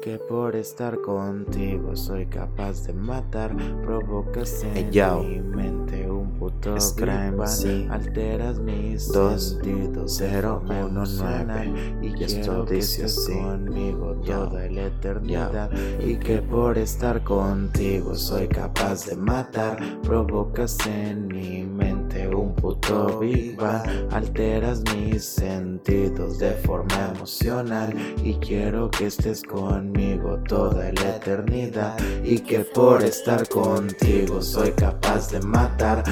Que por estar contigo soy capaz de matar, provocas en mi mente un puto crime, sí. alteras mis Dos, sentidos, 0, 1, 9 y quiero que estés conmigo toda la eternidad y que por estar contigo soy capaz de matar, provocas en mi mente un puto Big Bang, alteras mis sentidos de forma emocional y quiero que estés conmigo toda la eternidad y que por estar contigo soy capaz de matar,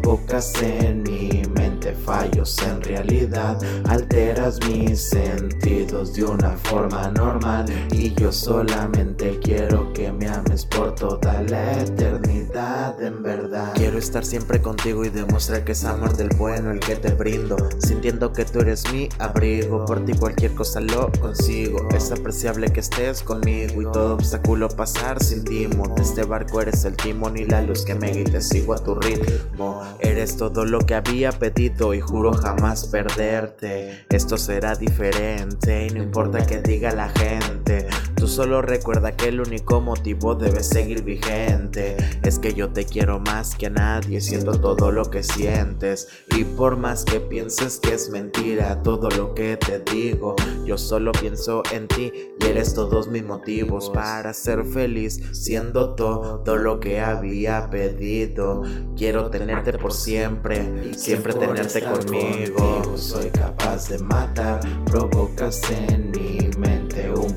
provocas en mi mente fallos en realidad, alteras mis sentidos de una forma normal y yo solamente quiero que me ames por toda la eternidad en verdad. Quiero estar siempre contigo y demostrar que es amor del bueno el que te brindo, sintiendo que tú eres mi abrigo, por ti cualquier cosa lo consigo, es apreciable que estés conmigo y todo obstáculo pasar sin timón. Este barco eres el timón y la luz que me guía, sigo a tu ritmo. Eres todo lo que había pedido y juro jamás perderte. Esto será diferente y no importa que diga la gente. Solo recuerda que el único motivo debe seguir vigente. Es que yo te quiero más que a nadie, siento todo lo que sientes. Y por más que pienses que es mentira todo lo que te digo, yo solo pienso en ti y eres todos mis motivos para ser feliz, siendo todo lo que había pedido. Quiero tenerte por siempre, y siempre tenerte conmigo. Soy capaz de matar, provocas en mi mente un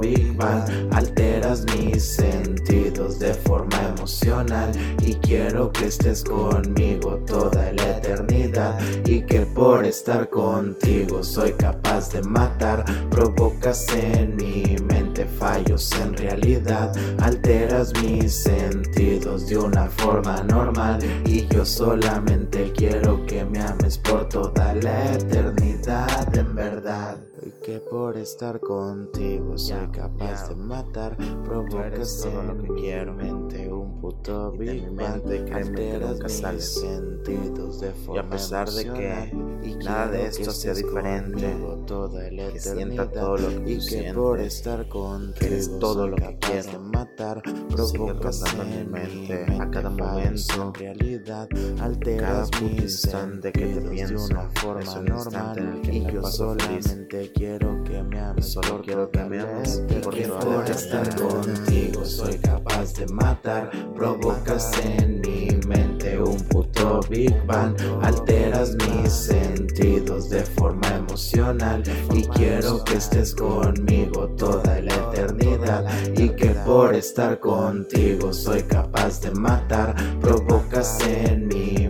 Big Bang, alteras mis sentidos de forma emocional y quiero que estés conmigo toda la eternidad y que por estar contigo soy capaz de matar, provocas en mi mente fallos en realidad, alteras mis sentidos de una forma normal y yo solamente quiero que me ames por toda la eternidad en verdad que por estar contigo soy capaz de matar, provocas todo lo que quiero, mente un puto Big Bang, alteras mis sentidos de forma y a pesar de que y nada de esto sea diferente, toda la que sienta todo lo que y que por estar contigo es todo lo que quiero. matar, provocas en mi mente a cada momento, en realidad, alteras mis instante que te pienso de una forma normal. y yo solamente quiero que me ames, solo quiero que me ames porque por estar contigo. soy capaz de matar, provocas en mi mente un puto Big Bang, alteras mis sentidos de forma emocional y quiero que estés conmigo toda la eternidad y que por estar contigo soy capaz de matar, provocas en mi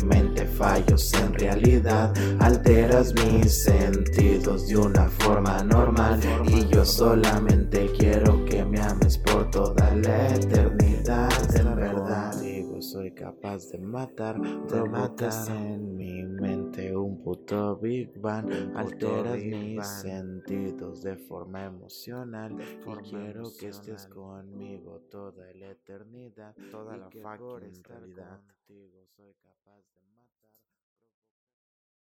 en realidad, alteras mis sentidos de una forma normal y yo solamente quiero que me ames por toda la eternidad. En verdad digo soy capaz de matar provocas en mi mente un puto Big Bang. Alteras mis sentidos de forma emocional y quiero que estés conmigo toda la eternidad toda la que fucking por estar realidad. contigo soy capaz de matar